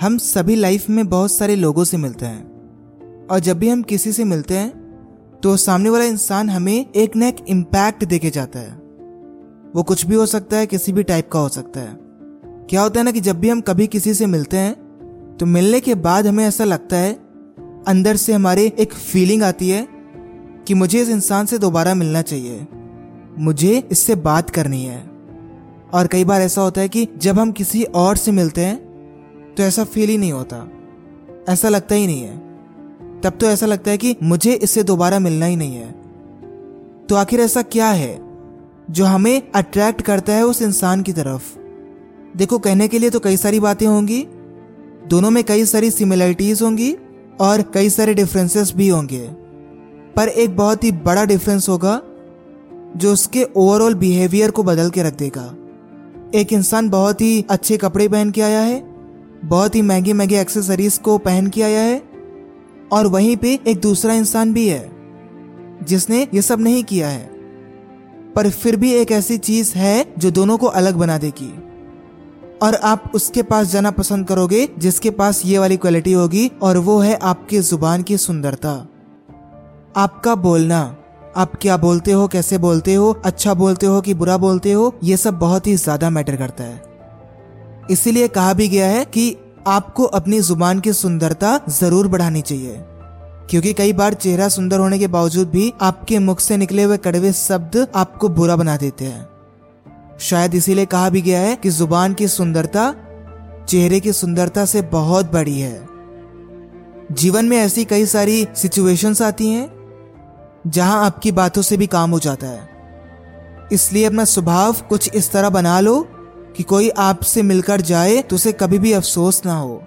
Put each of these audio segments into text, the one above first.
हम सभी लाइफ में बहुत सारे लोगों से मिलते हैं। और जब भी हम किसी से मिलते हैं तो सामने वाला इंसान हमें एक न एक इम्पैक्ट देके जाता है। वो कुछ भी हो सकता है, किसी भी टाइप का हो सकता है। क्या होता है ना कि जब भी हम कभी किसी से मिलते हैं तो मिलने के बाद हमें ऐसा लगता है, अंदर से हमारे एक फीलिंग आती है कि मुझे इस इंसान से दोबारा मिलना चाहिए। मुझे इससे बात करनी है। और कई बार ऐसा होता है कि जब हम किसी और से मिलते हैं तो ऐसा फील ही नहीं होता। ऐसा लगता ही नहीं है। तब तो ऐसा लगता है कि मुझे इससे दोबारा मिलना ही नहीं है। तो आखिर ऐसा क्या है जो हमें अट्रैक्ट करता है उस इंसान की तरफ़? देखो, कहने के लिए तो कई सारी बातें होंगी। दोनों में कई सारी सिमिलरिटीज होंगी और कई सारे डिफरेंसेस भी होंगे। पर एक बहुत ही बड़ा डिफरेंस होगा जो उसके ओवरऑल बिहेवियर को बदल के रख देगा। एक इंसान बहुत ही अच्छे कपड़े पहन के आया है बहुत ही महँगी महँगी एक्सेसरीज को पहन के आया है और वहीं पे एक दूसरा इंसान भी है, जिसने ये सब नहीं किया है। पर फिर भी एक ऐसी चीज़ है जो दोनों को अलग बना देगी। और आप उसके पास जाना पसंद करोगे, जिसके पास ये वाली क्वालिटी होगी, और वो है आपकी ज़ुबान की सुंदरता। आपका बोलना, आप क्या बोलते हो, कैसे बोलते हो अच्छा बोलते हो कि बुरा बोलते हो, ये सब बहुत ही ज़्यादा मैटर करता है। इसीलिए कहा भी गया है कि आपको अपनी ज़ुबान की सुंदरता ज़रूर बढ़ानी चाहिए। क्योंकि कई बार चेहरा सुंदर होने के बावजूद भी आपके मुख से निकले हुए कड़वे शब्द आपको बुरा बना देते हैं। शायद इसीलिए कहा भी गया है कि ज़ुबान की सुंदरता चेहरे की सुंदरता से बहुत बड़ी है। जीवन में ऐसी कई सारी सिचुएशंस आती हैं, जहाँ आपकी बातों से भी काम हो जाता है। इसलिए अपना स्वभाव कुछ इस तरह बना लो कि कोई आपसे मिलकर जाए तो उसे कभी भी अफसोस ना हो।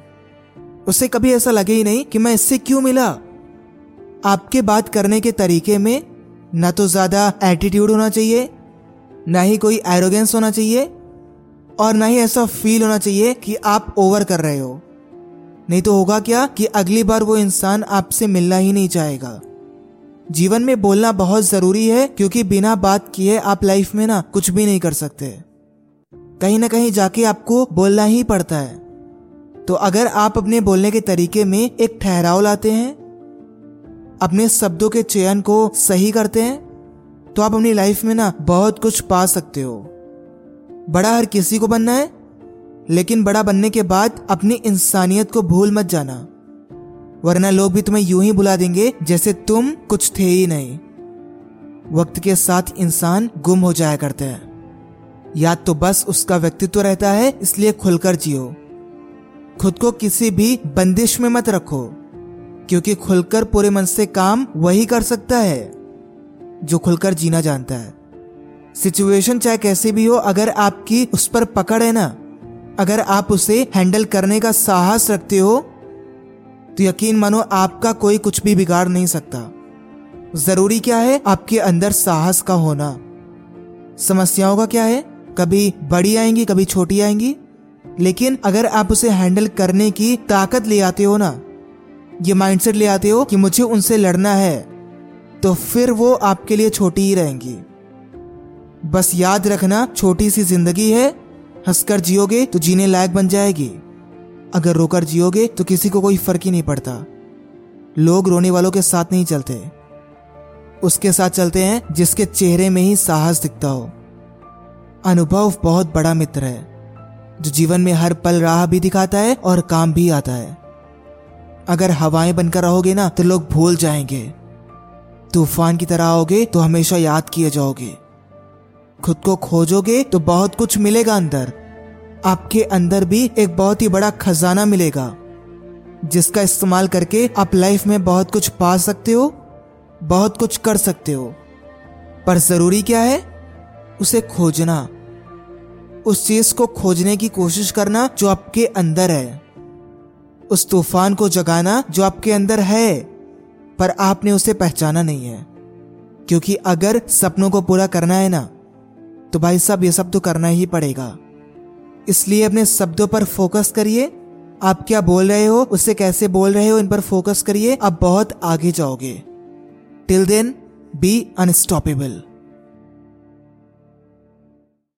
उसे कभी ऐसा लगे ही नहीं कि मैं इससे क्यों मिला? आपके बात करने के तरीके में ना तो ज़्यादा एटीट्यूड होना चाहिए, ना ही कोई एरोगेंस होना चाहिए, और ना ही ऐसा फील होना चाहिए कि आप ओवर कर रहे हो। नहीं तो होगा क्या कि अगली बार वो इंसान आपसे मिलना ही नहीं चाहेगा? जीवन में बोलना बहुत ज़रूरी है, क्योंकि बिना बात किए आप लाइफ में ना कुछ भी नहीं कर सकते। कहीं ना कहीं जाके आपको बोलना ही पड़ता है। तो अगर आप अपने बोलने के तरीके में एक ठहराव लाते हैं, अपने शब्दों के चयन को सही करते हैं तो आप अपनी लाइफ में ना बहुत कुछ पा सकते हो। बड़ा हर किसी को बनना है, लेकिन बड़ा बनने के बाद अपनी इंसानियत को भूल मत जाना। वरना लोग भी तुम्हें यूँ ही बुला देंगे जैसे तुम कुछ थे ही नहीं। वक्त के साथ इंसान गुम हो जाया करते हैं। या तो बस उसका व्यक्तित्व रहता है, इसलिए खुलकर जियो। खुद को किसी भी बंदिश में मत रखो, क्योंकि खुलकर पूरे मन से काम वही कर सकता है, जो खुलकर जीना जानता है। सिचुएशन चाहे कैसी भी हो, अगर आपकी उस पर पकड़ है ना, अगर आप उसे हैंडल करने का साहस रखते हो तो यकीन मानो आपका कोई कुछ भी बिगाड़ नहीं सकता। ज़रूरी क्या है? आपके अंदर साहस का होना। समस्याओं का क्या है? कभी बड़ी आएँगी, कभी छोटी आएँगी। लेकिन अगर आप उसे हैंडल करने की ताकत ले आते हो ना, ये माइंडसेट ले आते हो कि मुझे उनसे लड़ना है तो फिर वो आपके लिए छोटी ही रहेंगी। बस याद रखना, छोटी सी ज़िंदगी है, हंसकर जियोगे तो जीने लायक बन जाएगी। अगर रोकर जियोगे तो किसी को कोई फ़र्क ही नहीं पड़ता। लोग रोने वालों के साथ नहीं चलते। उसके साथ चलते हैं जिसके चेहरे में ही साहस दिखता हो। अनुभव बहुत बड़ा मित्र है, जो जीवन में हर पल राह भी दिखाता है और काम भी आता है। अगर हवाएँ बनकर रहोगे ना तो लोग भूल जाएँगे। तूफ़ान की तरह आओगे तो हमेशा याद किए जाओगे। खुद को खोजोगे तो बहुत कुछ मिलेगा अंदर। आपके अंदर भी एक बहुत ही बड़ा खजाना मिलेगा, जिसका इस्तेमाल करके आप लाइफ में बहुत कुछ पा सकते हो, बहुत कुछ कर सकते हो। पर ज़रूरी क्या है? उसे खोजना। उस चीज़ को खोजने की कोशिश करना जो आपके अंदर है। उस तूफ़ान को जगाना जो आपके अंदर है, पर आपने उसे पहचाना नहीं है। क्योंकि अगर सपनों को पूरा करना है ना तो भाई साहब ये सब तो करना ही पड़ेगा। इसलिए अपने शब्दों पर फोकस करिए। आप क्या बोल रहे हो उससे कैसे बोल रहे हो, इन पर फोकस करिए। आप बहुत आगे जाओगे। Till then be unstoppable